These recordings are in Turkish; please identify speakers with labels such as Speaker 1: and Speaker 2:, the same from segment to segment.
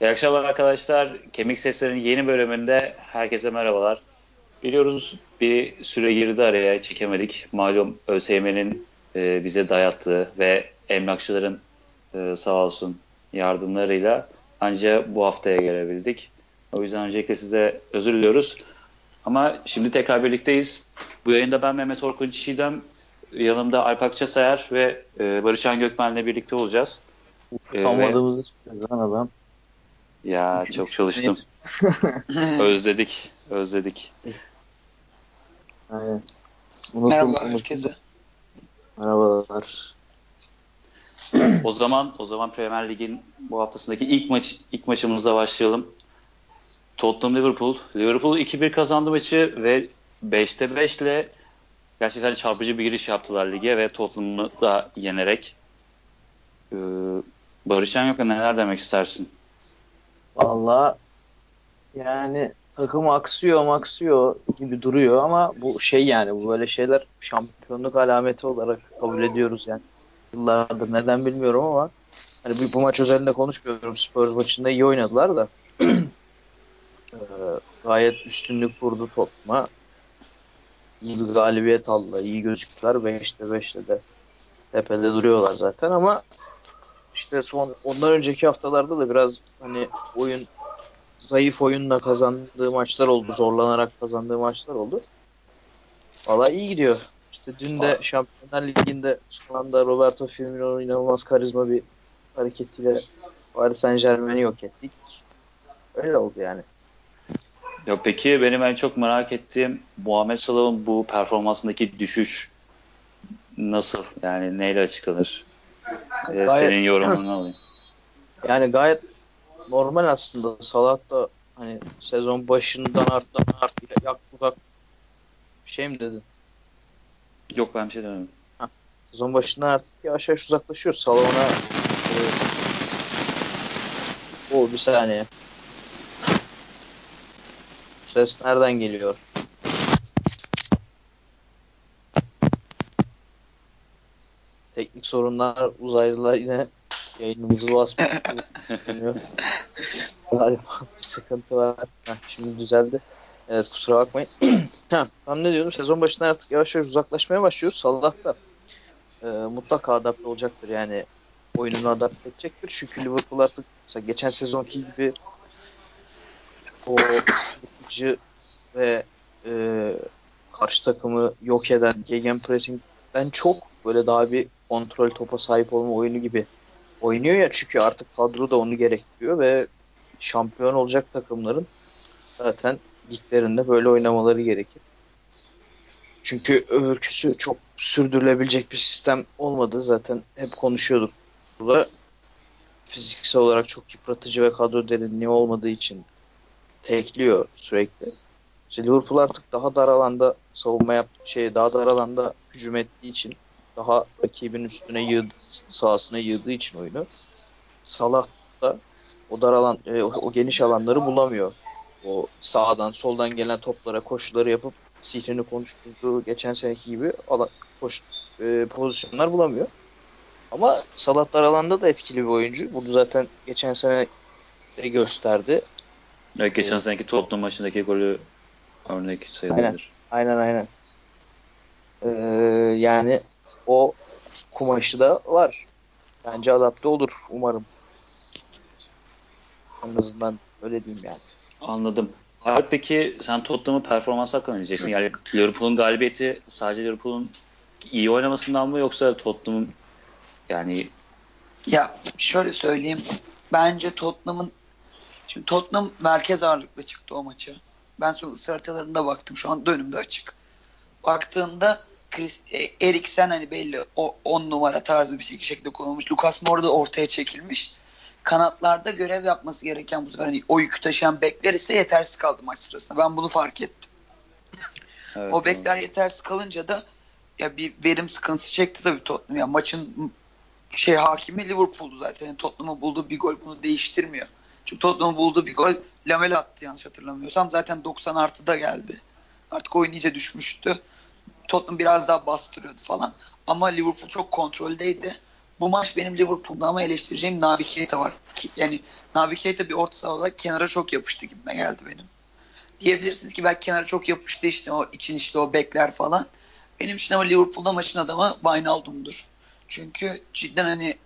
Speaker 1: İyi akşamlar arkadaşlar. Kemik Sesler'in yeni bölümünde herkese merhabalar. Biliyoruz bir süre girdi araya çekemedik. Malum ÖSYM'nin e, bize dayattığı ve emlakçıların e, sağ olsun yardımlarıyla ancak bu haftaya gelebildik. O yüzden öncelikle size özür diliyoruz. Ama şimdi tekrar birlikteyiz. Bu yayında ben Mehmet Orkun Çiğdem, yanımda Alp Akçasayar ve e, Barışan Gökmen'le birlikte olacağız.
Speaker 2: Utanmadığımızı çıkıyoruz lan adam.
Speaker 1: Ya çok çalıştım. özledik, özledik.
Speaker 2: Aynen.
Speaker 3: Merhaba herkese.
Speaker 2: Merhabalar.
Speaker 1: O zaman o zaman Premier Lig'in bu haftasındaki ilk maç ilk maçımızla başlayalım. Tottenham Liverpool. Liverpool 2-1 kazandı maçı ve 5'te 5 ile gerçekten çarpıcı bir giriş yaptılar lige ve Tottenham'ı da yenerek. Ee, Barışan yok neler demek istersin?
Speaker 2: Valla yani takım aksıyor aksıyor gibi duruyor ama bu şey yani bu böyle şeyler şampiyonluk alameti olarak kabul ediyoruz yani. Yıllardır neden bilmiyorum ama hani bu, bu maç özelinde konuşmuyorum. Spurs maçında iyi oynadılar da ee, gayet üstünlük kurdu Tottenham'a. İyi bir galibiyet aldılar. iyi gözüktüler. 5'te 5'te de tepede duruyorlar zaten ama işte son ondan önceki haftalarda da biraz hani oyun zayıf oyunla kazandığı maçlar oldu. Zorlanarak kazandığı maçlar oldu. Valla iyi gidiyor. İşte dün de Şampiyonlar Ligi'nde son anda Roberto Firmino'nun inanılmaz karizma bir hareketiyle Paris Saint Germain'i yok ettik. Öyle oldu yani.
Speaker 1: Ya peki benim en çok merak ettiğim Muhammed Salah'ın bu performansındaki düşüş nasıl? Yani neyle açıklanır? Ee, gayet, senin yorumunu alayım.
Speaker 2: Yani gayet normal aslında. Salah da hani sezon başından arttan artık yak bir şey mi dedin?
Speaker 1: Yok ben bir şey demedim.
Speaker 2: Sezon başından artık yavaş yavaş uzaklaşıyor. Salah ona e, o bir saniye. Ses nereden geliyor? Teknik sorunlar uzaylılar yine yayınımızı basmıyor. Galiba bir sıkıntı var. Heh, şimdi düzeldi. Evet kusura bakmayın. ha, tam ne diyordum? Sezon başında artık yavaş yavaş uzaklaşmaya başlıyoruz. Salah da e, mutlaka adapte olacaktır. Yani oyununu adapte edecektir. Çünkü Liverpool artık mesela geçen sezonki gibi o yıkıcı ve e, karşı takımı yok eden gegenpressing'den çok böyle daha bir kontrol topa sahip olma oyunu gibi oynuyor ya çünkü artık kadro da onu gerektiriyor ve şampiyon olacak takımların zaten liglerinde böyle oynamaları gerekir. Çünkü öbürküsü çok sürdürülebilecek bir sistem olmadı. Zaten hep konuşuyorduk. Burada fiziksel olarak çok yıpratıcı ve kadro derinliği olmadığı için tekliyor sürekli. İşte Liverpool artık daha dar alanda savunma yap şey daha dar alanda hücum ettiği için daha rakibin üstüne yığ, sahasına yığdığı için oyunu Salah da o dar alan e, o, o geniş alanları bulamıyor. O sağdan soldan gelen toplara koşuları yapıp sihrini konuşturduğu geçen seneki gibi alan, koş, e, pozisyonlar bulamıyor. Ama Salah dar alanda da etkili bir oyuncu. Bunu zaten geçen sene gösterdi.
Speaker 1: Evet, geçen ee, seneki Tottenham maçındaki golü örnek sayılabilir.
Speaker 2: Aynen aynen. aynen. Ee, yani o kumaşı da var. Bence adapte olur umarım. En azından öyle diyeyim yani.
Speaker 1: Anladım. Abi peki sen Tottenham'ın performansı hakkında ne diyeceksin? Yani Liverpool'un galibiyeti sadece Liverpool'un iyi oynamasından mı yoksa Tottenham'ın yani
Speaker 3: ya şöyle söyleyeyim. Bence Tottenham'ın şimdi Tottenham merkez ağırlıklı çıktı o maça. Ben sonra ısı haritalarında baktım. Şu an önümde açık. Baktığında Chris, e, Eriksen hani belli o 10 numara tarzı bir şekilde kullanılmış. Lucas Moura da ortaya çekilmiş. Kanatlarda görev yapması gereken bu sefer hani o yükü taşıyan bekler ise yetersiz kaldı maç sırasında. Ben bunu fark ettim. Evet, o bekler evet. yetersiz kalınca da ya bir verim sıkıntısı çekti tabii Tottenham. Ya maçın şey hakimi Liverpool'du zaten. Yani Tottenham'ın bulduğu bir gol bunu değiştirmiyor. Çünkü Tottenham'ın bulduğu bir gol Lamela attı yanlış hatırlamıyorsam. Zaten 90 artıda geldi. Artık oyun iyice düşmüştü. Tottenham biraz daha bastırıyordu falan. Ama Liverpool çok kontroldeydi. bu maç benim Liverpool'da ama eleştireceğim Naby Keita var. Yani Naby Keita bir orta saha olarak kenara çok yapıştı gibime geldi benim. Diyebilirsiniz ki belki kenara çok yapıştı işte o için işte o bekler falan. Benim için ama Liverpool'da maçın adamı Wijnaldum'dur. Çünkü cidden hani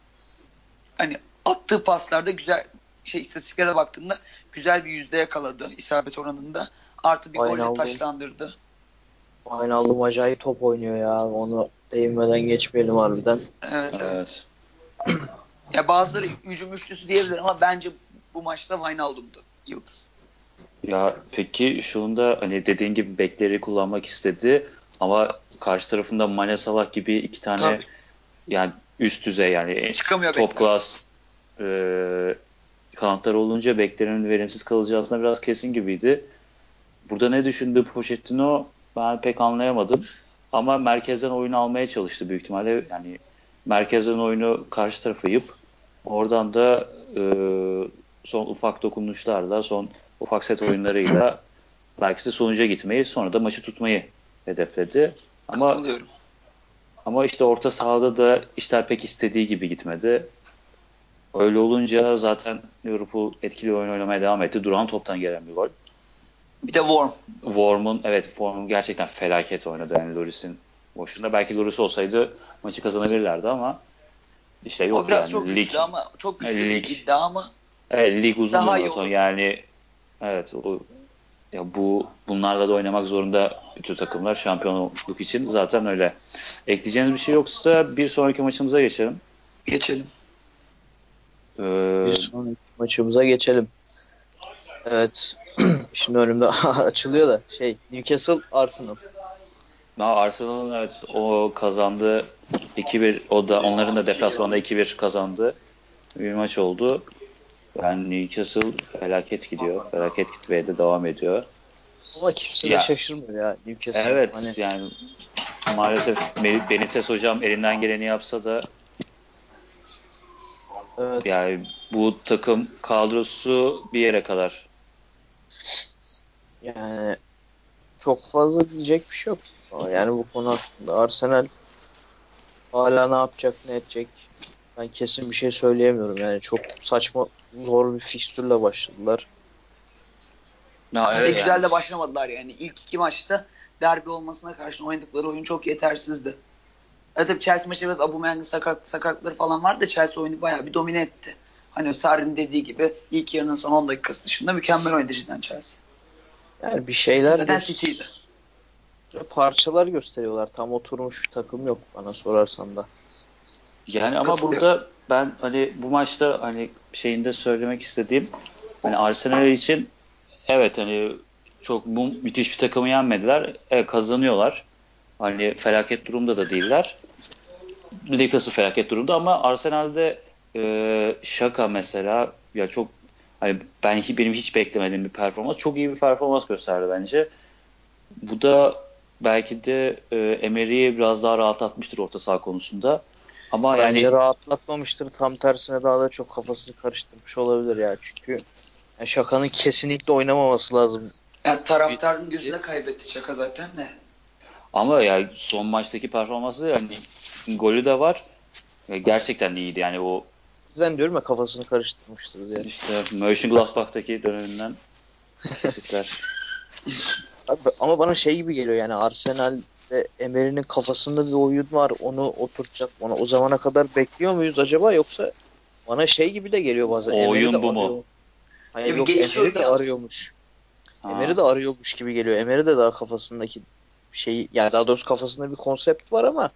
Speaker 3: hani attığı paslarda güzel şey istatistiklere baktığımda güzel bir yüzde yakaladı isabet oranında. Artı bir golle taşlandırdı.
Speaker 2: Wijnaldum acayip top oynuyor ya. Onu değinmeden geçmeyelim harbiden.
Speaker 3: Evet evet. ya bazıları hücum üçlüsü diyebilir ama bence bu maçta Wijnaldum'du yıldız.
Speaker 1: Ya peki şunda hani dediğin gibi bekleri kullanmak istedi ama karşı tarafında Mane Salah gibi iki tane Tabii. yani üst düzey yani Çıkamıyor top bekler. class e, kanatlar olunca beklerin verimsiz kalacağı aslında biraz kesin gibiydi. Burada ne düşündü Pochettino ben pek anlayamadım. Ama merkezden oyunu almaya çalıştı büyük ihtimalle. Yani merkezden oyunu karşı tarafa yıp oradan da e, son ufak dokunuşlarla, son ufak set oyunlarıyla belki de sonuca gitmeyi, sonra da maçı tutmayı hedefledi. Ama ama işte orta sahada da işler pek istediği gibi gitmedi. Öyle olunca zaten Liverpool etkili oyun oynamaya devam etti. Duran toptan gelen bir gol.
Speaker 3: Bir de Worm.
Speaker 1: Worm'un evet Worm'un gerçekten felaket oynadı yani Loris'in boşunda. Belki Loris olsaydı maçı kazanabilirlerdi ama işte yok
Speaker 3: o biraz
Speaker 1: yani.
Speaker 3: çok lig, güçlü ama çok güçlü lig, bir iddia ama
Speaker 1: evet, lig uzun daha iyi olur. yani evet o ya bu bunlarla da oynamak zorunda bütün takımlar şampiyonluk için zaten öyle. Ekleyeceğiniz bir şey yoksa bir sonraki maçımıza geçelim.
Speaker 3: Geçelim.
Speaker 2: Ee, bir sonraki maçımıza geçelim. Evet. Şimdi önümde açılıyor da şey Newcastle Arsenal.
Speaker 1: Ha, Arsenal'ın evet o kazandı 2-1 o da onların da deplasmanda 2-1 kazandı. Bir maç oldu. Yani Newcastle felaket gidiyor. Felaket gitmeye de devam ediyor.
Speaker 2: Ama kimse ya, de şaşırmıyor ya Newcastle.
Speaker 1: Evet hani... yani maalesef Benitez hocam elinden geleni yapsa da evet. yani bu takım kadrosu bir yere kadar
Speaker 2: yani çok fazla diyecek bir şey yok. Yani bu konu hakkında Arsenal hala ne yapacak ne edecek ben kesin bir şey söyleyemiyorum. Yani çok saçma zor bir fikstürle başladılar.
Speaker 3: Ya, evet, güzel yani. de başlamadılar yani. İlk iki maçta derbi olmasına karşın oynadıkları oyun çok yetersizdi. Evet tabii Chelsea maçı biraz Aubameyang'ın sakat, sakatlıkları falan vardı da Chelsea oyunu bayağı bir domine etti. Hani Sarri'nin dediği gibi ilk yarının son 10 dakikası dışında mükemmel oynadı cidden Chelsea.
Speaker 2: Yani bir şeyler
Speaker 3: City'ydi.
Speaker 2: Parçalar gösteriyorlar. Tam oturmuş bir takım yok bana sorarsan da.
Speaker 1: Yani ama burada ben hani bu maçta hani şeyinde söylemek istediğim hani Arsenal için evet hani çok mu, müthiş bir takımı yenmediler. Evet, kazanıyorlar. Hani felaket durumda da değiller. Newcastle felaket durumda ama Arsenal'de e, Şaka mesela ya çok Hani ben benim hiç beklemediğim bir performans. Çok iyi bir performans gösterdi bence. Bu da belki de e, Emery'i biraz daha rahatlatmıştır orta saha konusunda. Ama
Speaker 2: bence yani rahatlatmamıştır. Tam tersine daha da çok kafasını karıştırmış olabilir ya. Çünkü yani Şaka'nın kesinlikle oynamaması lazım.
Speaker 3: Yani taraftarın gözüne kaybetti Şaka zaten de.
Speaker 1: Ama ya son maçtaki performansı yani golü de var. Gerçekten iyiydi yani o
Speaker 2: yüzden diyorum ya kafasını karıştırmıştır diye.
Speaker 1: İşte Mönchengladbach'taki döneminden kesitler.
Speaker 2: ama bana şey gibi geliyor yani Arsenal'de Emery'nin kafasında bir oyun var. Onu oturtacak. Ona o zamana kadar bekliyor muyuz acaba yoksa bana şey gibi de geliyor bazen.
Speaker 1: O oyun bu arıyor. mu?
Speaker 2: Hayır yok Emery de arıyormuş. Ha. Emery de arıyormuş gibi geliyor. Emery de daha kafasındaki şey yani daha doğrusu kafasında bir konsept var ama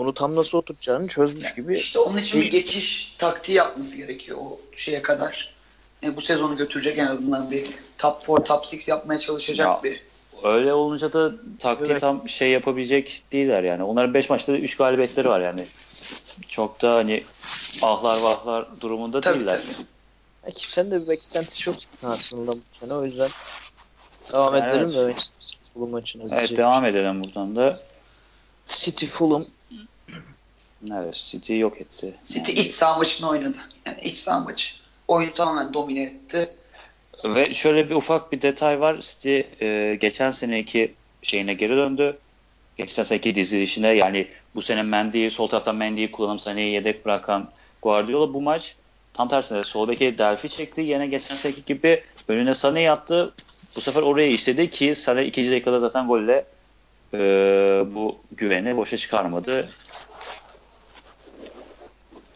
Speaker 2: onu tam nasıl oturtacağını çözmüş gibi.
Speaker 3: İşte onun için bir geçiş taktiği yapması gerekiyor o şeye kadar. Yani bu sezonu götürecek en azından bir top 4, top 6 yapmaya çalışacak ya, bir.
Speaker 1: Öyle olunca da taktiği evet. tam şey yapabilecek değiller yani. Onların 5 maçta 3 galibiyetleri var yani. Çok da hani ahlar vahlar durumunda tabii, değiller. Tabii.
Speaker 2: Ya kimsenin de bir beklentisi yok aslında bu sene o yüzden devam yani edelim evet. de Manchester City maçına.
Speaker 1: Evet devam edelim buradan da.
Speaker 2: City Fulham
Speaker 1: Evet City yok etti.
Speaker 3: City yani. iç saha maçını oynadı. Yani iç saha maçı. Oyunu tamamen domine etti.
Speaker 1: Ve şöyle bir ufak bir detay var. City e, geçen seneki şeyine geri döndü. geçen seneki dizilişine yani bu sene Mendy'yi sol taraftan Mendy'yi kullanıp Sané'yi yedek bırakan Guardiola bu maç tam tersine sol beke Delphi çekti. Yine geçen seneki gibi önüne Sané'yi attı. Bu sefer oraya işledi ki Sané ikinci dakikada zaten golle e, bu güveni boşa çıkarmadı.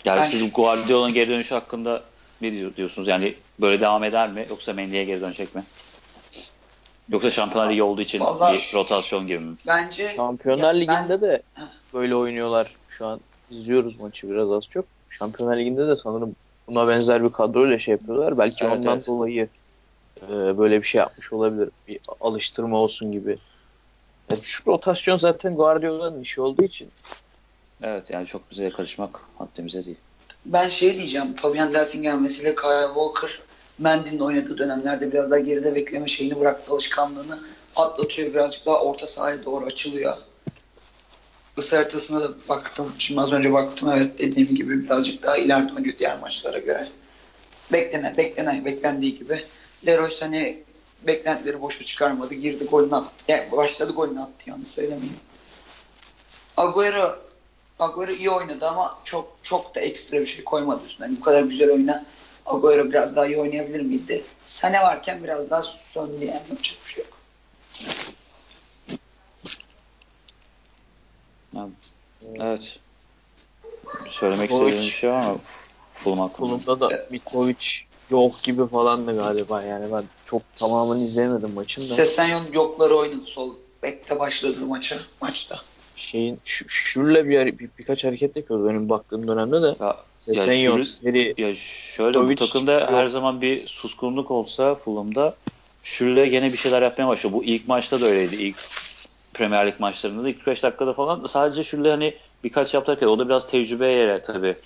Speaker 1: Yani
Speaker 3: Ben
Speaker 1: siz Guardiola'nın geri dönüşü hakkında ne diyor- diyorsunuz? Yani böyle devam eder mi? Yoksa Mendy'ye geri dönecek mi? Yoksa Şampiyonlar Ligi olduğu için
Speaker 3: Vallahi-
Speaker 1: bir rotasyon gibi mi?
Speaker 3: Bence
Speaker 2: Şampiyonlar
Speaker 3: Ya
Speaker 2: Ligi'nde
Speaker 3: ben-
Speaker 2: de böyle oynuyorlar. Şu an izliyoruz maçı biraz az çok. Şampiyonlar Ligi'nde de sanırım buna benzer bir kadroyla şey yapıyorlar. Belki
Speaker 1: Evet,
Speaker 2: ondan
Speaker 1: evet.
Speaker 2: dolayı e, böyle bir şey yapmış olabilir. Bir alıştırma olsun gibi. Yani şu rotasyon zaten Guardiola'nın işi olduğu için
Speaker 1: Evet yani çok bize karışmak haddimize değil.
Speaker 3: ben şey diyeceğim. Fabian Delphin gelmesiyle Kyle Walker Mendy'nin oynadığı dönemlerde biraz daha geride bekleme şeyini bıraktı alışkanlığını atlatıyor birazcık daha orta sahaya doğru açılıyor. Isı haritasına da baktım. Şimdi az önce baktım evet dediğim gibi birazcık daha ileride oynuyor diğer maçlara göre. Beklenen, beklenen, beklendiği gibi. Leroy Sané beklentileri boşa çıkarmadı. Girdi golünü attı. Yani başladı golünü attı yanlış söylemeyeyim. Agüero Agüero iyi oynadı ama çok çok da ekstra bir şey koymadı üstüne. Yani bu kadar güzel oyuna Agüero biraz daha iyi oynayabilir miydi? Sane varken biraz daha söndü yani yapacak bir şey yok.
Speaker 1: Evet. Söylemek istediğim bir şey var mı? Fulham hakkında.
Speaker 2: Fulham'da da Mitrovic yok gibi falandı galiba yani ben çok tamamını izleyemedim maçın da.
Speaker 3: Sesenyon yokları oynadı sol bekte başladığı maça maçta.
Speaker 2: Şeyin şurla bir, bir birkaç hareket yapıyordu benim baktığım dönemde de.
Speaker 1: Ya,
Speaker 2: Sesenyon
Speaker 1: şunu-
Speaker 2: seri
Speaker 1: ya şöyle bu
Speaker 2: Mitrovic
Speaker 1: takımda
Speaker 2: yok.
Speaker 1: her zaman bir suskunluk olsa Fulham'da Şürle gene bir şeyler yapmaya başlıyor. Bu ilk maçta da öyleydi. İlk Premier Lig maçlarında da ilk 5 dakikada falan sadece Şürle hani birkaç yaptı hareket. O da biraz tecrübeye tabii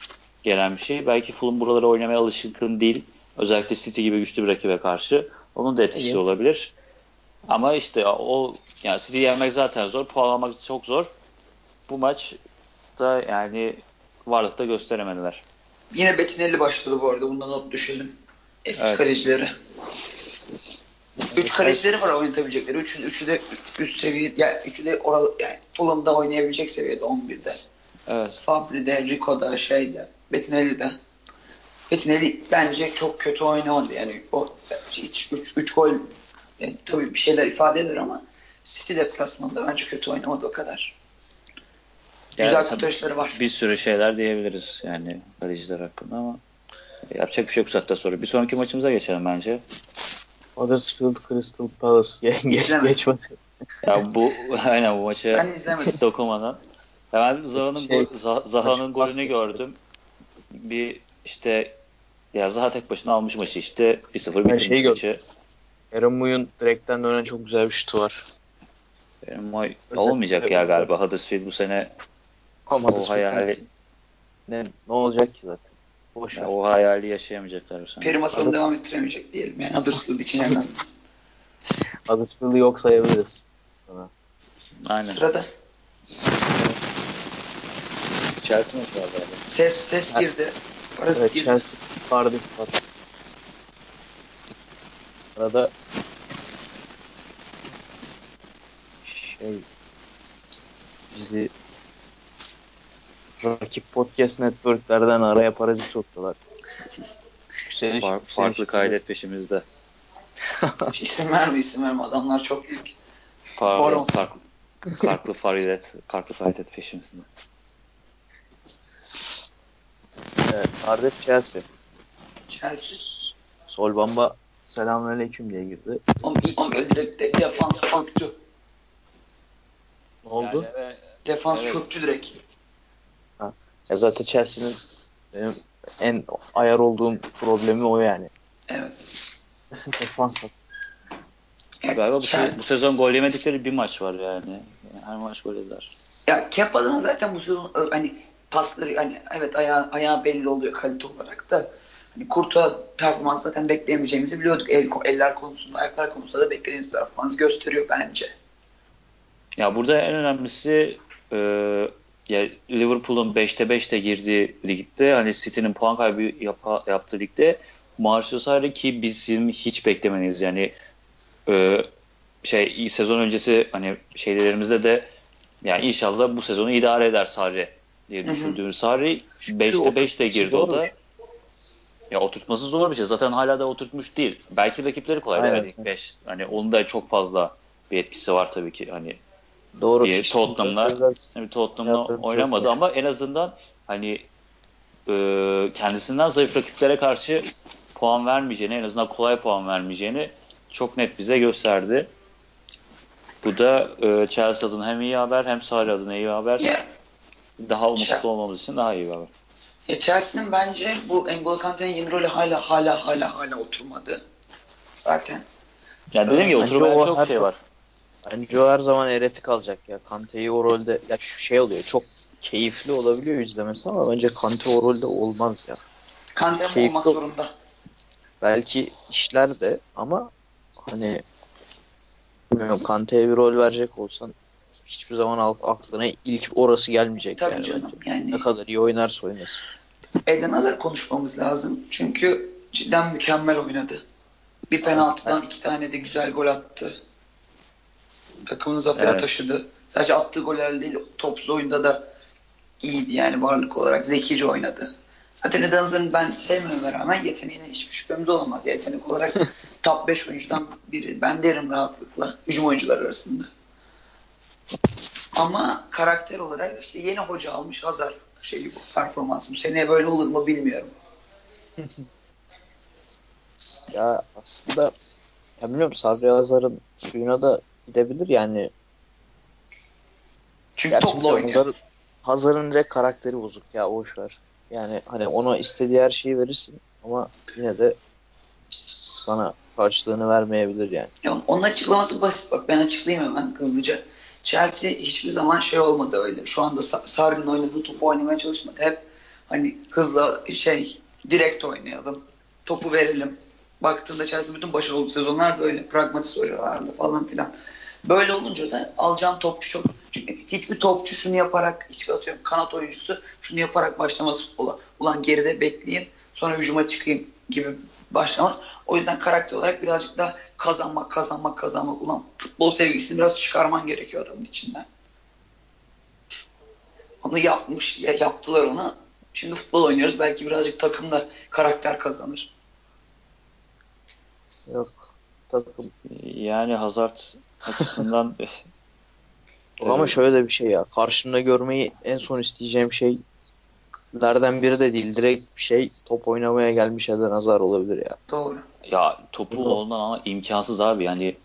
Speaker 1: gelen bir şey. Belki Fulham buralara oynamaya alışkın değil. Özellikle City gibi güçlü bir rakibe karşı. Onun da etkisi olabilir. Ama işte o yani City'yi yenmek zaten zor. Puan almak çok zor. Bu maç da yani varlıkta gösteremediler.
Speaker 3: Yine Betinelli başladı bu arada. Bundan not düşelim. Eski
Speaker 1: Evet.
Speaker 3: kalecileri. Üç kalecileri var oynatabilecekleri. Üçü, üçü de üst seviye, yani üçü de oral, yani Fulham'da oynayabilecek seviyede 11'de.
Speaker 1: Evet.
Speaker 3: Fabri'de, Rico'da, şeyde, Betinelli'de. Betinelli bence çok kötü oynamadı. Yani o hiç 3 gol yani tabii bir şeyler ifade eder ama City deplasmanında bence kötü oynamadı o kadar. Güzel
Speaker 1: Yani
Speaker 3: kurtarışları var.
Speaker 1: Bir sürü şeyler diyebiliriz yani kaleciler hakkında ama yapacak bir şey yok zaten sonra. Bir sonraki maçımıza geçelim bence.
Speaker 2: Huddersfield Crystal Palace Ge- geç, geçmez.
Speaker 1: Ya bu aynen bu maça
Speaker 3: Ben izlemedim.
Speaker 1: Ya ben Zaha'nın
Speaker 2: Şey,
Speaker 1: go- Zaha- Zaha'nın golünü gördüm. Bir işte ya Zaha tek başına almış maçı işte 1-0
Speaker 2: Ben
Speaker 1: bitirmiş
Speaker 2: şeyi gördüm.
Speaker 1: maçı.
Speaker 2: Aaron Moore'un direkten dönen çok güzel bir şutu var.
Speaker 1: Benim oy-
Speaker 2: Özellikle
Speaker 1: olmayacak ya galiba Huddersfield bu sene
Speaker 2: Ama
Speaker 1: o hayali
Speaker 2: ne, ne olacak ki zaten? Boş
Speaker 1: ya o hayali yaşayamayacaklar bu sene.
Speaker 3: Peri masalını devam ettiremeyecek diyelim. Yani Huddersfield için en azından.
Speaker 2: Huddersfield'ı yok sayabiliriz.
Speaker 1: Aynen.
Speaker 3: Sırada
Speaker 1: Chelsea maçı var galiba.
Speaker 3: ses ses girdi. Parazit
Speaker 2: Evet
Speaker 3: girdi.
Speaker 2: Chelsea Cardiff var. Arada şey bizi rakip podcast networklerden araya parazit soktular. Yükseliş,
Speaker 1: Far- farklı
Speaker 2: bize-
Speaker 1: kaydet peşimizde.
Speaker 3: İsim verme isim verme. Adamlar çok büyük.
Speaker 1: Pardon,
Speaker 3: Baron.
Speaker 1: farklı, farklı kaydet, farklı kaydet peşimizde.
Speaker 2: Evet, Cardiff Chelsea.
Speaker 3: Chelsea.
Speaker 2: Solbamba selamünaleyküm diye girdi.
Speaker 3: Oğlum öyle direkt de, defans çöktü.
Speaker 2: Ne oldu?
Speaker 1: Yani,
Speaker 3: Defans
Speaker 1: Evet.
Speaker 3: çöktü direkt.
Speaker 2: Ya zaten Chelsea'nin benim en ayar olduğum problemi o yani.
Speaker 3: Evet.
Speaker 2: Defans
Speaker 3: Ya,
Speaker 1: galiba bu, se- bu sezon gol yemedikleri bir maç var yani. Yani Her maç gol yediler.
Speaker 3: Ya Kep adına zaten bu sezon hani pasları hani evet ayağı, ayağı belli oluyor kalite olarak da. Hani Kurt'a performans zaten bekleyemeyeceğimizi biliyorduk. El, eller konusunda, ayaklar konusunda da beklediğimiz performans gösteriyor bence.
Speaker 1: Ya burada en önemlisi e, ya Liverpool'un 5'te 5'te girdiği ligde hani City'nin puan kaybı yapa, yaptığı ligde Martial Sarri ki bizim hiç beklemeniz yani e, şey sezon öncesi hani şeylerimizde de Yani inşallah bu sezonu idare eder Sarri diye düşündüğüm Sarri 5'te 5 de girdi o da. Ya oturtması zor bir şey. Zaten hala da oturtmuş değil. Belki rakipleri kolay. Aynen. Yani 5. Hani onun da çok fazla bir etkisi var tabii ki. Hani
Speaker 2: Doğru.
Speaker 1: Bir Tottenham'la hani Tottenham'la oynamadı ama en azından hani e, kendisinden zayıf rakiplere karşı puan vermeyeceğini, en azından kolay puan vermeyeceğini çok net bize gösterdi. Bu da e, Chelsea adına hem iyi haber hem Sarri adına iyi haber. Yeah. Daha umutlu olmamız için daha iyi bir haber.
Speaker 3: Ya Chelsea'nin bence bu N'Golo Kante'nin yeni rolü hala hala hala hala oturmadı. Zaten.
Speaker 1: Ya dedim ya oturmayan çok şey var.
Speaker 2: Bence o her zaman eretik kalacak ya. Kante'yi o rolde ya şu şey oluyor çok keyifli olabiliyor izlemesi ama bence Kante o rolde olmaz ya.
Speaker 3: Kante olmak zorunda.
Speaker 2: Belki işler de ama hani bilmiyorum Kante'ye bir rol verecek olsan hiçbir zaman aklına ilk orası gelmeyecek
Speaker 3: Tabii
Speaker 2: yani.
Speaker 3: Canım, yani.
Speaker 2: Ne kadar iyi oynarsa oynasın.
Speaker 3: Eden Hazar konuşmamız lazım. Çünkü cidden mükemmel oynadı. Bir penaltıdan iki tane de güzel gol attı. Takımını zafere evet. taşıdı. Sadece attığı goller değil, topsuz oyunda da iyiydi yani varlık olarak zekice oynadı. Zaten Hazar'ın ben sevmeme rağmen yeteneğine hiçbir şüphemiz olamaz. Yetenek olarak top 5 oyuncudan biri. Ben derim rahatlıkla. Hücum oyuncular arasında. Ama karakter olarak işte yeni hoca almış Hazar şeyi bu performansı. Bu seneye böyle olur mu bilmiyorum.
Speaker 2: ya aslında ya bilmiyorum Sabri Hazar'ın suyuna da gidebilir yani.
Speaker 3: Çünkü ya toplu oynuyor. Hazar'ın,
Speaker 2: Hazar'ın direkt karakteri bozuk ya o var. Yani hani ona istediği her şeyi verirsin ama yine de sana karşılığını vermeyebilir yani.
Speaker 3: Ya onun açıklaması basit. Bak ben açıklayayım hemen hızlıca. Chelsea hiçbir zaman şey olmadı öyle. Şu anda Sarri'nin oynadığı topu oynamaya çalışmadı. Hep hani hızlı şey direkt oynayalım. Topu verelim. Baktığında Chelsea bütün başarılı sezonlar böyle pragmatist hocalarla falan filan. Böyle olunca da alacağın topçu çok çünkü hiçbir topçu şunu yaparak hiçbir atıyorum kanat oyuncusu şunu yaparak başlamaz futbola. Ulan geride bekleyeyim sonra hücuma çıkayım gibi başlamaz. O yüzden karakter olarak birazcık daha kazanmak, kazanmak, kazanmak. Ulan futbol sevgisini biraz çıkarman gerekiyor adamın içinden. Onu yapmış, ya yaptılar ona. Şimdi futbol oynuyoruz. Belki birazcık takımda karakter kazanır.
Speaker 2: Yok. Takım.
Speaker 1: Yani Hazard açısından
Speaker 2: Ama şöyle bir şey ya. Karşımda görmeyi en son isteyeceğim şey lerden biri de değil. Direkt şey top oynamaya gelmiş Eden Hazar olabilir ya.
Speaker 3: Doğru.
Speaker 1: Ya topu ondan ama imkansız abi yani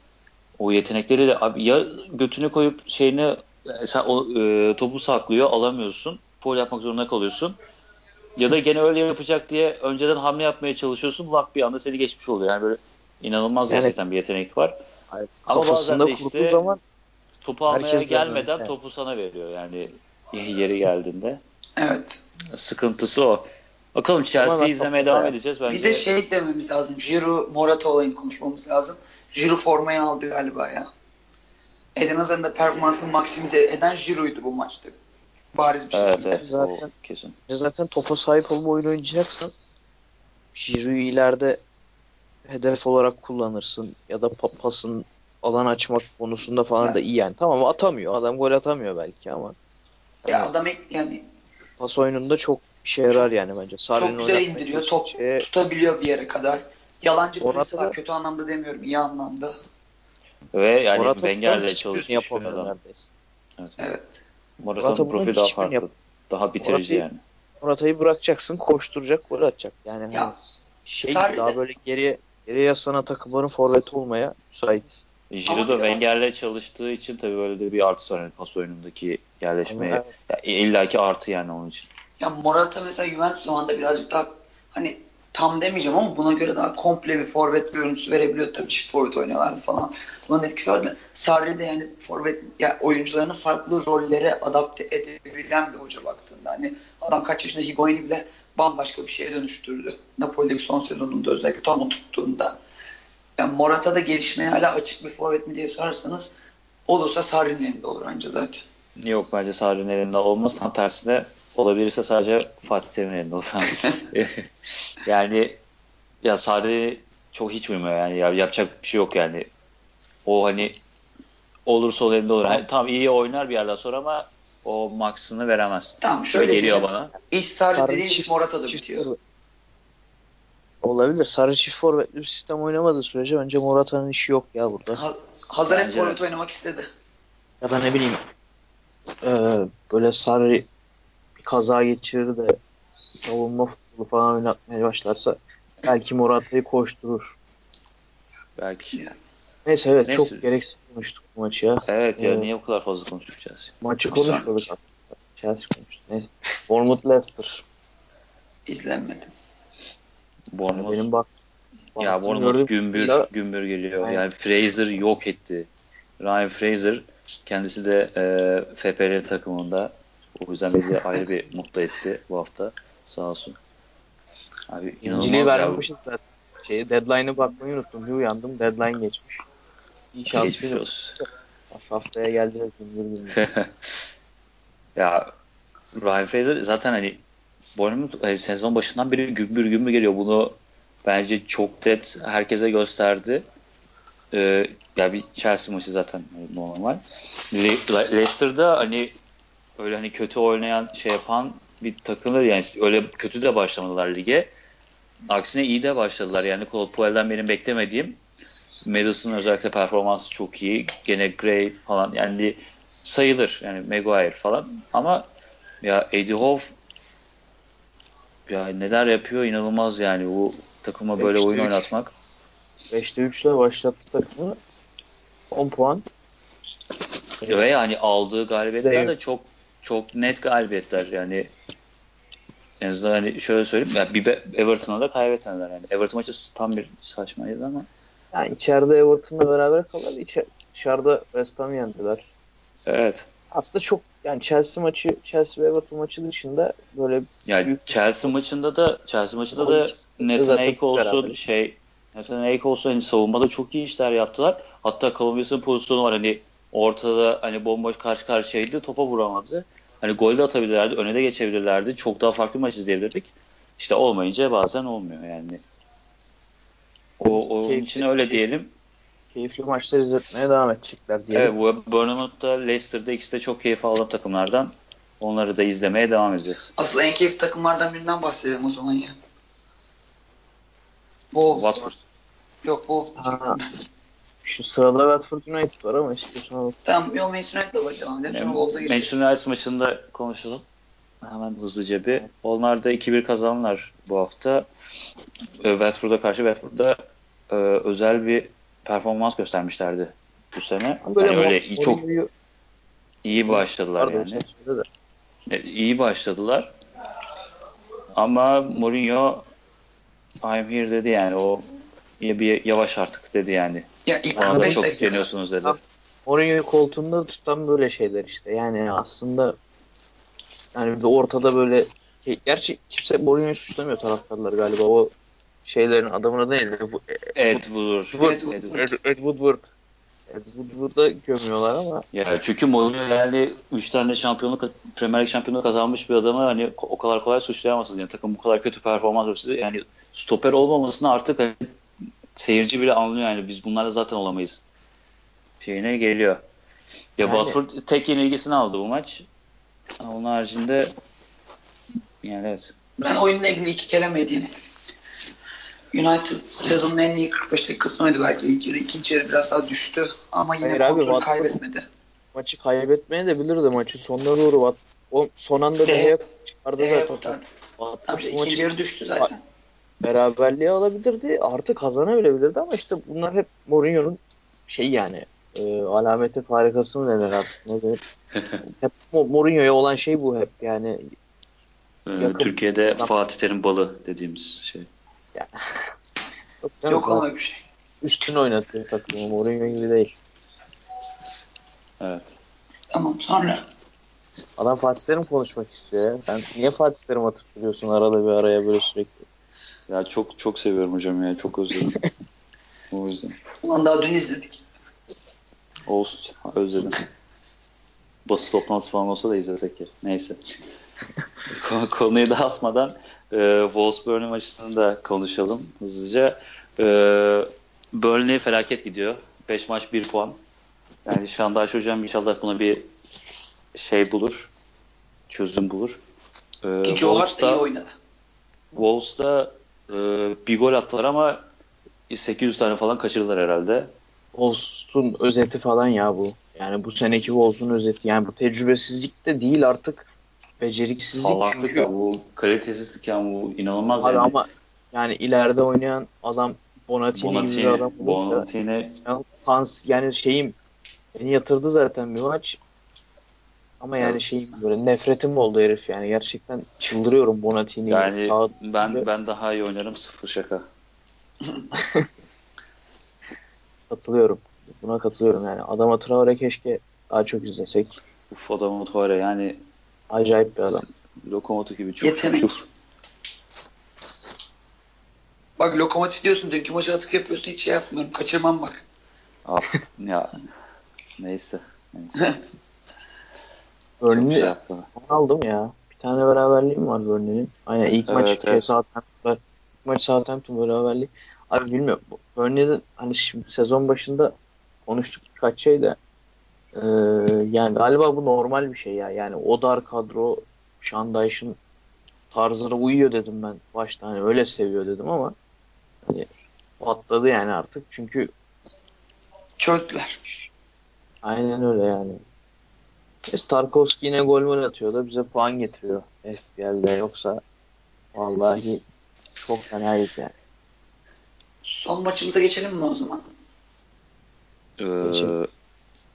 Speaker 1: o yetenekleri de abi ya götünü koyup şeyini sen o e, topu saklıyor alamıyorsun. Foul yapmak zorunda kalıyorsun. Ya da gene öyle yapacak diye önceden hamle yapmaya çalışıyorsun. Lak bir anda seni geçmiş oluyor. Yani böyle inanılmaz yani, gerçekten bir yetenek var.
Speaker 2: Hayır, Ama bazen de işte zaman
Speaker 1: topu almaya gelmeden yani. topu sana veriyor yani yeri geldiğinde.
Speaker 3: Evet.
Speaker 1: Sıkıntısı o. Bakalım Chelsea'yi izlemeye devam edeceğiz. Bence...
Speaker 3: Bir de şey dememiz lazım. Giroud Morata olayını konuşmamız lazım. Giroud formayı aldı galiba ya. Eden Hazar'ın da performansını maksimize eden Giroud'du bu maçta. Bariz bir şekilde.
Speaker 1: Evet, evet zaten, kesin.
Speaker 2: Zaten topa sahip olma oyunu oynayacaksan Giroud'u ileride hedef olarak kullanırsın ya da pasın alan açmak konusunda falan evet. da iyi yani. Tamam atamıyor. Adam gol atamıyor belki ama.
Speaker 3: Ya yani, adam yani
Speaker 2: pas oyununda çok işe yarar yani bence.
Speaker 3: Sarı'nın çok güzel indiriyor. Top şeye... tutabiliyor bir yere kadar. Yalancı presi var. Kötü anlamda demiyorum. iyi anlamda.
Speaker 1: Ve yani Morata Wenger'le çalışmış bir adam. Neredeyse. Evet.
Speaker 3: evet.
Speaker 1: Morata'nın profili daha farklı. Yap- daha bitirici yani.
Speaker 2: Morata'yı bırakacaksın, koşturacak, gol atacak. Yani ya, hani şey Sarri'de... daha böyle geriye geriye yaslanan takımların forveti olmaya müsait.
Speaker 1: Giroud da Wenger'le çalıştığı için tabii böyle de bir artı var yani pas oyunundaki yerleşmeye. Evet. Ya, illaki artı yani onun için.
Speaker 3: Ya Morata mesela Juventus zamanında birazcık daha hani tam demeyeceğim ama buna göre daha komple bir forvet görüntüsü verebiliyor tabii çift forvet oynuyorlardı falan. Bunun etkisi vardı. Sarri de yani forvet ya oyuncularını farklı rollere adapte edebilen bir hoca baktığında. Hani adam kaç yaşında Higuain'i bile bambaşka bir şeye dönüştürdü. Napoli'deki son sezonunda özellikle tam oturttuğunda. Yani Morata da gelişmeye hala açık bir forvet mi diye sorarsanız olursa Sarri'nin elinde olur önce zaten.
Speaker 1: Yok bence Sarri'nin elinde olmaz. Tam tersine olabilirse sadece Fatih Terim'in elinde olur. yani ya Sarri çok hiç uymuyor yani ya, yapacak bir şey yok yani. O hani olursa olur elinde olur. Yani, tamam iyi oynar bir yerden sonra ama o maksını veremez.
Speaker 3: Tamam şöyle
Speaker 1: Gibi geliyor
Speaker 3: diyelim.
Speaker 1: bana.
Speaker 3: İş
Speaker 2: çift-
Speaker 3: Morata'da bitiyor.
Speaker 2: Olabilir. Sarı çift forvetli bir sistem oynamadığı sürece bence Morata'nın işi yok ya burada.
Speaker 3: Ha, Hazar hep forvet oynamak istedi.
Speaker 2: Ya da ne bileyim eee, böyle Sarri bir kaza geçirir de savunma futbolu falan oynatmaya başlarsa belki Morata'yı koşturur.
Speaker 1: Belki.
Speaker 2: Neyse evet
Speaker 1: Neyse.
Speaker 2: çok gereksiz konuştuk bu maçı ya.
Speaker 1: Evet ya
Speaker 2: Evet.
Speaker 1: niye bu kadar fazla konuşacağız?
Speaker 2: Maçı
Speaker 3: Bir
Speaker 2: konuşmadık. Chelsea konuştuk. Neyse. Bournemouth Leicester.
Speaker 3: İzlenmedi.
Speaker 1: Bournemouth.
Speaker 2: Benim bak
Speaker 1: Ya Bournemouth gümbür
Speaker 2: kadarıyla
Speaker 1: gümbür geliyor.
Speaker 2: Aynen.
Speaker 1: Yani Fraser yok etti. Ryan Fraser kendisi de e, FPL takımında. O yüzden bizi ayrı bir mutlu etti bu hafta. Sağ olsun. Abi
Speaker 2: İnciliği
Speaker 1: inanılmaz ya.
Speaker 2: vermemişiz zaten. Şeyi, deadline'ı bakmayı unuttum. Bir uyandım. Deadline geçmiş. Şans
Speaker 1: Geçmiş olsun.
Speaker 2: Haftaya geldi. Gümbür gümbür.
Speaker 1: ya Ryan Fraser zaten hani Bournemouth e, sezon başından beri gümbür gümbür geliyor. Bunu bence çok net herkese gösterdi. Ee, ya bir Chelsea maçı zaten normal. Le- Le- Leicester'da hani öyle hani kötü oynayan şey yapan bir takım değil. yani öyle kötü de başlamadılar lige. Aksine iyi de başladılar. Yani Claude Puel'den benim beklemediğim Madison'ın özellikle performansı çok iyi. Gene Gray falan yani sayılır. Yani Maguire falan. Ama ya Eddie Howe ya neler yapıyor inanılmaz yani bu takıma böyle oyun
Speaker 2: üç.
Speaker 1: oynatmak.
Speaker 2: 5'te 3 ile başlattı takımı. 10 puan.
Speaker 1: Ve yani aldığı galibiyetler de çok çok net galibiyetler yani en azından hani şöyle söyleyeyim ya bir Everton'a da kaybetmediler yani. Everton maçı tam bir saçmaydı ama
Speaker 2: Yani içeride Everton'la beraber kalırdı. İçe, dışarıda West Ham'ı yendiler.
Speaker 1: evet.
Speaker 2: Aslında çok yani Chelsea maçı, Chelsea ve Everton maçı dışında böyle
Speaker 1: Yani
Speaker 2: Büyük-
Speaker 1: Chelsea maçında da Chelsea maçında da Nathan Ake olsun
Speaker 2: beraber.
Speaker 1: şey Nathan Ake olsun hani savunmada çok iyi işler yaptılar. Hatta Columbus'un pozisyonu var hani ortada hani bomboş karşı karşıyaydı topa vuramadı. Hani gol de atabilirlerdi, öne de geçebilirlerdi. Çok daha farklı maç izleyebilirdik. İşte olmayınca bazen olmuyor yani. Onun
Speaker 2: Keyifli-
Speaker 1: için öyle diyelim.
Speaker 2: keyifli maçlar izletmeye devam edecekler diye.
Speaker 1: Evet, bu Bournemouth'ta, Leicester'da ikisi de çok keyif aldığım takımlardan. Onları da izlemeye devam edeceğiz.
Speaker 3: Asıl en keyifli takımlardan birinden bahsedelim o zaman ya. Wolves.
Speaker 1: Watford.
Speaker 3: Yok Wolves.
Speaker 2: Şu sırada Watford United var ama istiyorsan alıp
Speaker 3: Tamam yok Manchester United'la devam edelim. Sonra Wolves'a geçeriz.
Speaker 1: Manchester United maçında konuşalım. Hemen hızlıca bir. Onlar da 2-1 kazandılar bu hafta. E, Watford'a karşı Watford'da e, özel bir performans göstermişlerdi bu sene.
Speaker 2: böyle
Speaker 1: yani öyle iyi- çok iyi başladılar
Speaker 2: Pardon,
Speaker 1: yani. E, iyi başladılar. Ama Mourinho I'm here dedi yani o ya bir yavaş artık dedi yani.
Speaker 3: Ya ilk
Speaker 1: Bana da
Speaker 3: 45
Speaker 1: çok
Speaker 3: dakika.
Speaker 1: yükleniyorsunuz dedi.
Speaker 2: Tamam. Mourinho'yu koltuğunda tutan böyle şeyler işte. Yani aslında yani bir ortada böyle gerçi kimse Mourinho'yu suçlamıyor taraftarlar galiba. O şeylerin adamın adı neydi? Bu-
Speaker 1: Ed Woodward.
Speaker 3: Ed
Speaker 1: Ed
Speaker 3: Woodward.
Speaker 2: Ed, Ed Woodward. Ed Woodward'a gömüyorlar ama
Speaker 1: Ya çünkü Mourinho yani 3 tane şampiyonluk Premier Lig şampiyonluğu kazanmış bir adamı hani o kadar kolay suçlayamazsınız. Yani takım bu kadar kötü performans gösterdi. Yani stoper olmamasını artık hani seyirci bile anlıyor yani biz bunlarla zaten olamayız. Şeyine geliyor. Ya
Speaker 2: Yani-
Speaker 1: Watford tek yenilgisini aldı bu maç. Onun haricinde yani evet.
Speaker 3: Ben oyunla ilgili iki kelam edeyim. United sezonun en iyi 45 dakikasını oynadı belki ilk yarı. ikinci yarı biraz daha düştü. Ama yine
Speaker 2: Hayır abi,
Speaker 3: kontrol
Speaker 2: Watford-
Speaker 3: kaybetmedi.
Speaker 2: maçı kaybetmeye de bilirdi maçın sonuna doğru. Wat- O son anda
Speaker 3: De-
Speaker 2: Dehe çıkardı zaten.
Speaker 3: kurtardı. Tabii işte
Speaker 2: maçı
Speaker 3: ikinci yarı düştü zaten.
Speaker 2: beraberliği alabilirdi. Artı kazanabilebilirdi ama işte bunlar hep Mourinho'nun şey yani e, alameti farikası mı denir artık ne denir? hep Mo- Mourinho'ya olan şey bu hep yani
Speaker 1: Ee,
Speaker 2: Yakın.
Speaker 1: Türkiye'de Fatih Terim balı dediğimiz şey.
Speaker 2: Yok, canım,
Speaker 3: Yok
Speaker 2: zaten
Speaker 3: ama bir şey.
Speaker 2: üstün oynatıyor takımı Mourinho gibi değil.
Speaker 1: Evet.
Speaker 3: Tamam sonra.
Speaker 2: Adam Fatih Terim konuşmak istiyor ya. Sen niye Fatih Terim atıp duruyorsun arada bir araya böyle sürekli?
Speaker 1: Ya çok çok seviyorum hocam ya. Çok özledim. o yüzden.
Speaker 3: Ulan daha dün izledik.
Speaker 1: Olsun. Özledim. Basın toplantısı falan olsa da izlesek ya. Neyse. Konu- Konuyu dağıtmadan e, Wolves-Burnley maçını da konuşalım hızlıca. E, Burnley felaket gidiyor. 5 maç 1 puan. Yani Şandaş hocam inşallah buna bir şey bulur. Çözüm bulur.
Speaker 3: Ee, Ki Joe Hart da iyi oynadı.
Speaker 1: Wolves'da e, bir gol attılar ama 800 tane falan kaçırdılar herhalde.
Speaker 2: Wolves'un özeti falan ya bu. Yani bu seneki Wolves'un özeti. Yani bu tecrübesizlik de değil artık beceriksizlik.
Speaker 1: Salaklık ya bu kalitesizlik yani bu inanılmaz
Speaker 2: Abi
Speaker 1: yani.
Speaker 2: ama yani ileride oynayan adam Bonatini, Bonatini gibi bir adam
Speaker 1: Bonatini.
Speaker 2: Yani, Hans, yani şeyim beni yatırdı zaten bir maç. Ama yani şey böyle nefretim oldu herif yani gerçekten çıldırıyorum Bonatini.
Speaker 1: Yani sağ ben gibi. ben daha iyi oynarım sıfır şaka.
Speaker 2: katılıyorum. Buna katılıyorum yani. Adama Traore keşke daha çok izlesek.
Speaker 1: Uf Adama Traore yani
Speaker 2: acayip bir adam.
Speaker 1: Lokomotif gibi çok
Speaker 3: Yetenek. Çok. Bak lokomotif diyorsun dünkü maça atık yapıyorsun hiç şey yapmıyorum. Kaçırmam bak.
Speaker 1: Ah ya neyse. neyse.
Speaker 2: Burnley şey aldım ya. Bir tane beraberliğim var Burnley'nin. Aynen ilk evet, maç evet. Şey, Southampton, ilk maç Southampton beraberliği. Abi bilmiyorum. Burnley'de hani şimdi sezon başında konuştuk birkaç şey de ee, yani galiba bu normal bir şey ya. Yani o dar kadro Şandayş'ın tarzına uyuyor dedim ben başta. Hani öyle seviyor dedim ama hani patladı yani artık. Çünkü
Speaker 3: çöktüler.
Speaker 2: Aynen öyle yani. Starkovski yine gol gol atıyor da bize puan getiriyor FPL'de yoksa vallahi çok fenayız yani.
Speaker 3: Son maçımıza geçelim mi o zaman?
Speaker 1: Ee,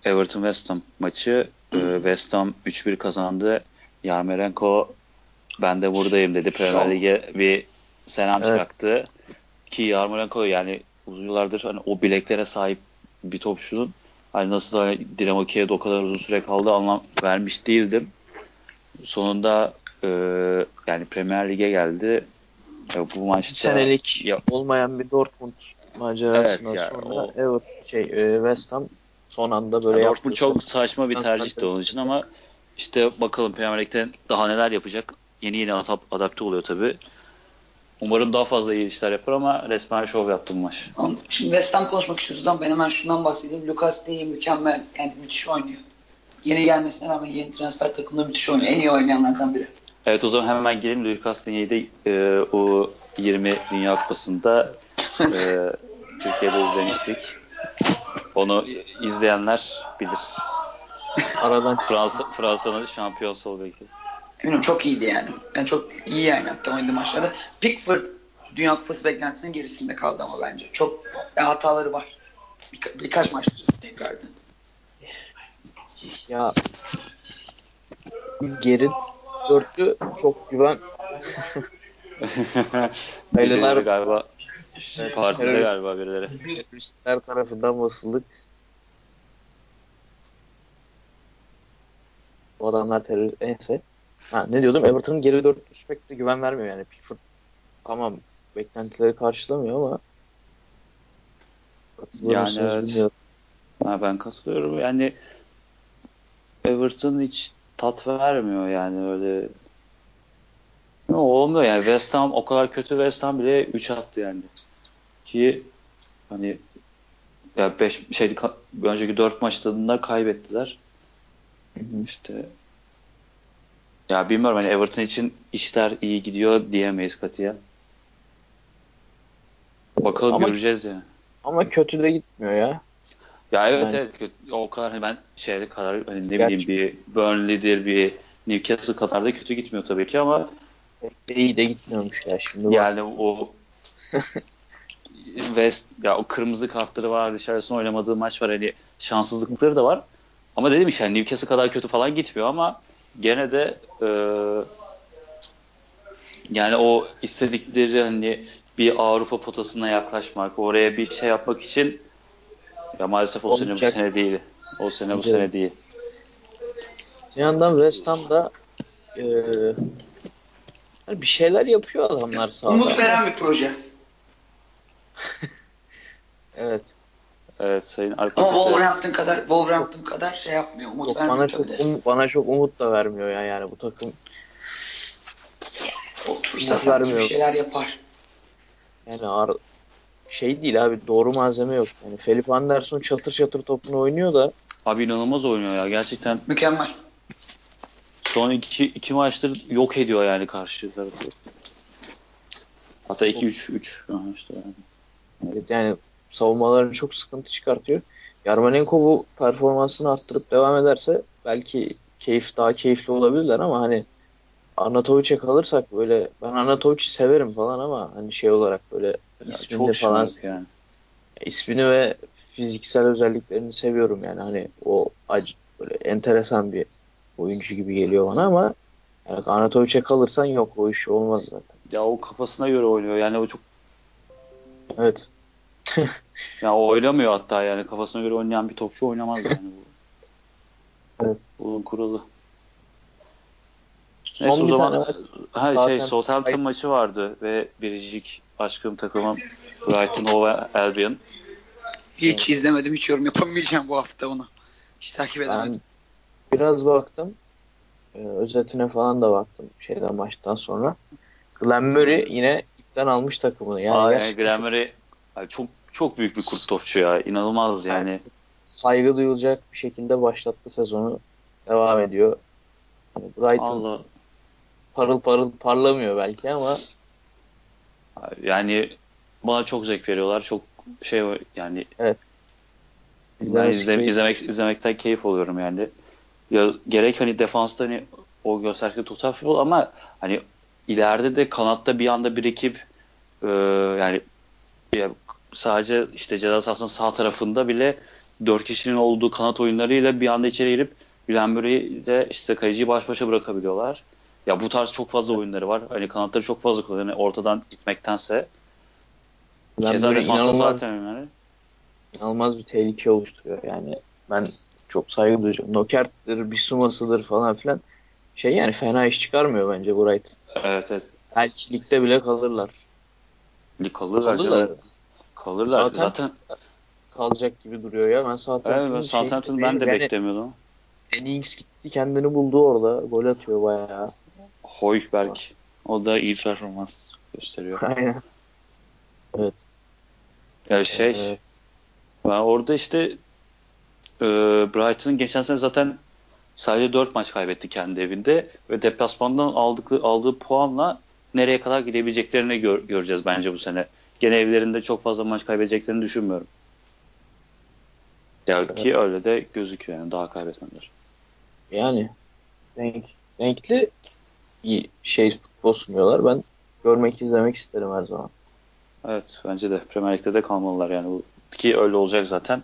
Speaker 1: Everton West Ham maçı e, West Ham 3-1 kazandı. Yarmolenko ben de buradayım dedi. Premier Lig'e bir selam evet. çaktı. Ki Yarmolenko yani uzun yıllardır hani o bileklere sahip bir topçunun hani nasıl da Dinamo Kiev'de o kadar uzun süre kaldığı anlam vermiş değildim. Sonunda e, yani Premier Lig'e geldi. E, bu maçta
Speaker 2: senelik ya, olmayan bir Dortmund macerasından evet, sonra o, evet şey e, West Ham son anda böyle
Speaker 1: yani Dortmund çok saçma bir tercihti onun için ama işte bakalım Premier Lig'de daha neler yapacak. Yeni yeni adapte oluyor tabii. Umarım daha fazla iyi işler yapar ama resmen şov yaptı bu maç.
Speaker 3: Şimdi West Ham konuşmak istiyorsunuz ben hemen şundan bahsedeyim. Lucas Digne mükemmel, yani müthiş oynuyor. Yeni gelmesine rağmen yeni transfer takımında müthiş oynuyor. En iyi oynayanlardan biri.
Speaker 1: Evet o zaman hemen girelim. Lucas Digne'yi de e, o 20 Dünya Kupası'nda e, Türkiye'de izlemiştik. Onu izleyenler bilir. Aradan Fransa Fransa'nın şampiyon sol beki.
Speaker 3: Eminim çok iyiydi yani. Yani çok iyi yani hatta oynadığı maçlarda. Pickford Dünya Kupası beklentisinin gerisinde kaldı ama bence. Çok e, hataları var. Bir, birkaç maçtır tekrardan.
Speaker 2: Ya geri dörtlü çok güven
Speaker 1: Birileri galiba evet, partide terörist, galiba birileri.
Speaker 2: Teröristler tarafından basıldık. O adamlar terör neyse. Ha, ne diyordum? Everton'ın geri dört pek de güven vermiyor yani. Pickford tamam beklentileri karşılamıyor ama
Speaker 1: yani evet. Ha, ben katılıyorum. Yani Everton hiç tat vermiyor yani öyle ne olmuyor yani West Ham o kadar kötü West Ham bile 3 attı yani. Ki hani ya 5 şey önceki 4 maçlarında kaybettiler. İşte ya bilmiyorum hani Everton için işler iyi gidiyor diyemeyiz katıya. Bakalım ama, göreceğiz yani.
Speaker 2: Ama kötü de gitmiyor ya.
Speaker 1: Ya evet yani. evet kötü, o kadar hani ben şeyde kadar hani ne bileyim bir Burnley'dir bir Newcastle kadar da kötü gitmiyor tabii ki ama
Speaker 2: iyi de gitmiyormuş ya şimdi.
Speaker 1: Yani bak. o West ya o kırmızı kartları var dışarısında oynamadığı maç var hani şanssızlıkları da var. Ama dedim işte yani Newcastle kadar kötü falan gitmiyor ama gene de e, yani o istedikleri hani bir Avrupa potasına yaklaşmak, oraya bir şey yapmak için ya maalesef o Olacak. sene bu sene değil. O sene bu sene değil.
Speaker 2: Bir yandan West Ham da e, bir şeyler yapıyor adamlar sahada.
Speaker 3: Umut veren bir proje.
Speaker 2: Evet.
Speaker 1: Evet Sayın
Speaker 3: Arkadaşlar. Ama Wolverhampton kadar Wolverhampton kadar şey yapmıyor. Umut
Speaker 2: Yok,
Speaker 3: vermiyor
Speaker 2: bana çok, um, bana çok umut da vermiyor ya yani bu takım.
Speaker 3: Otursa sanki bir şeyler yapar.
Speaker 2: Yani ar şey değil abi doğru malzeme yok. Yani Felipe Anderson çatır çatır topunu oynuyor da
Speaker 1: Abi inanılmaz oynuyor ya. Gerçekten
Speaker 3: Mükemmel.
Speaker 1: son iki, iki maçtır yok ediyor yani karşı tarafı. Hatta 2-3 3 işte yani.
Speaker 2: Evet, yani savunmalarını çok sıkıntı çıkartıyor. Yarmolenko bu performansını arttırıp devam ederse belki keyif daha keyifli olabilirler ama hani Arnatovic'e kalırsak böyle ben Arnatovic'i severim falan ama hani şey olarak böyle
Speaker 1: Ya
Speaker 2: ismini falan
Speaker 1: yani.
Speaker 2: ismini ve fiziksel özelliklerini seviyorum yani hani o acı böyle enteresan bir oyuncu gibi geliyor bana ama yani Arnatovic'e kalırsan yok o iş olmaz zaten.
Speaker 1: Ya o kafasına göre oynuyor. Yani o çok
Speaker 2: Evet.
Speaker 1: ya o oynamıyor hatta yani kafasına göre oynayan bir topçu oynamaz yani bu.
Speaker 2: Evet.
Speaker 1: Bunun kuralı.
Speaker 2: Son
Speaker 1: Neyse o zaman ha, şey
Speaker 2: zaten-
Speaker 1: Southampton maçı vardı ve biricik aşkım takımım Brighton Hove Albion.
Speaker 3: Hiç izlemedim. Hiç yorum yapamayacağım bu hafta onu. Hiç takip edemedim.
Speaker 2: Ben biraz baktım. Ee, özetine falan da baktım şeyden maçtan sonra. Glenn Murray yine ipten almış takımını. Yani
Speaker 1: Aa, yani
Speaker 2: gerçekten
Speaker 1: Glenn Murray ay, çok çok büyük bir kurt topçu ya. İnanılmaz yani.
Speaker 2: Evet. saygı duyulacak bir şekilde başlattı sezonu. Devam ediyor. Hani Brighton
Speaker 1: Allah
Speaker 2: parıl parıl parlamıyor belki ama
Speaker 1: yani bana çok zevk veriyorlar. Çok şey yani ben
Speaker 2: izlemesi
Speaker 1: izle,
Speaker 2: keyifli.
Speaker 1: izlemek izlemekten keyif alıyorum yani. Ya gerek hani defansta hani o gösterge tutar futbol ama hani ileride de kanatta bir anda birikip e, yani ya sadece işte ceza sahasının sağ tarafında bile dört kişinin olduğu kanat oyunlarıyla bir anda içeri girip Murray'i de işte kaleciyi baş başa bırakabiliyorlar. Ya bu tarz çok fazla oyunları var. Hani kanatları çok fazla kullanıyor. Yani ortadan gitmektense.
Speaker 2: Glenn
Speaker 1: Keza
Speaker 2: inanılmaz,
Speaker 1: zaten yani.
Speaker 2: inanılmaz bir tehlike oluşturuyor. Yani ben çok saygı duyacağım. Nokert'tir, Bissouma'sıdır falan filan. Şey yani fena iş çıkarmıyor bence Brighton.
Speaker 1: Evet evet.
Speaker 2: Belki ligde bile kalırlar.
Speaker 1: Kalırlar,
Speaker 2: Kalırlar.
Speaker 1: canım. Kalırlar.
Speaker 2: Zaten-
Speaker 1: Zaten
Speaker 2: Kalacak gibi duruyor ya. Ben
Speaker 1: evet, Southampton'ı
Speaker 2: şeyini
Speaker 1: ben de
Speaker 2: yani
Speaker 1: beklemiyordum.
Speaker 2: Dennings gitti kendini buldu orada. Gol atıyor bayağı.
Speaker 1: Hoykberg. O da iyi performans gösteriyor.
Speaker 2: Aynen. Evet.
Speaker 1: Ya şey
Speaker 2: Ee,
Speaker 1: ben orada işte e, Brighton'ın geçen sene zaten sadece 4 maç kaybetti kendi evinde ve deplasmandan aldığı, aldığı puanla nereye kadar gidebileceklerini gör- göreceğiz bence bu sene. Gene evlerinde çok fazla maç kaybedeceklerini düşünmüyorum. Ya ki öyle de gözüküyor yani daha kaybetmediler.
Speaker 2: yani renk, renkli bir şey futbol sunuyorlar. Ben görmek, izlemek isterim her zaman.
Speaker 1: Evet bence de Premier Lig'de de kalmalılar yani ki öyle olacak zaten.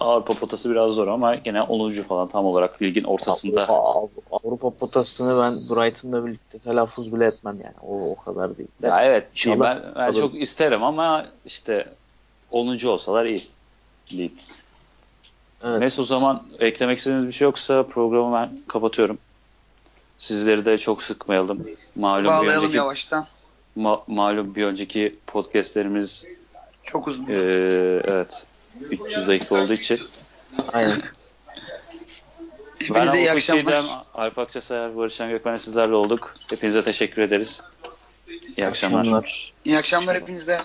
Speaker 1: Avrupa potası biraz zor ama gene 10. falan tam olarak ligin ortasında.
Speaker 2: Avrupa, Avrupa potasını ben Brighton'la birlikte telaffuz bile etmem yani. O, o kadar değil. De.
Speaker 1: Ya evet iyi.
Speaker 2: İnşallah
Speaker 1: ben, ben çok isterim ama işte 10. olsalar iyi. Lig.
Speaker 2: Evet.
Speaker 1: Neyse o zaman eklemek istediğiniz bir şey yoksa programı ben kapatıyorum. Sizleri de çok sıkmayalım. Malum bir
Speaker 3: Bağlayalım
Speaker 1: önceki,
Speaker 3: yavaştan.
Speaker 1: ma- malum bir önceki podcastlerimiz
Speaker 3: Çok uzun.
Speaker 1: eee, evet 300 dakika olduğu için.
Speaker 2: Aynen.
Speaker 1: Ben
Speaker 3: Hepinize iyi akşamlar.
Speaker 1: Alp Akçasever, Barış Şen Gökmen'le sizlerle olduk. Hepinize teşekkür ederiz. İyi akşamlar.
Speaker 2: akşamlar.
Speaker 3: İyi akşamlar hepinize.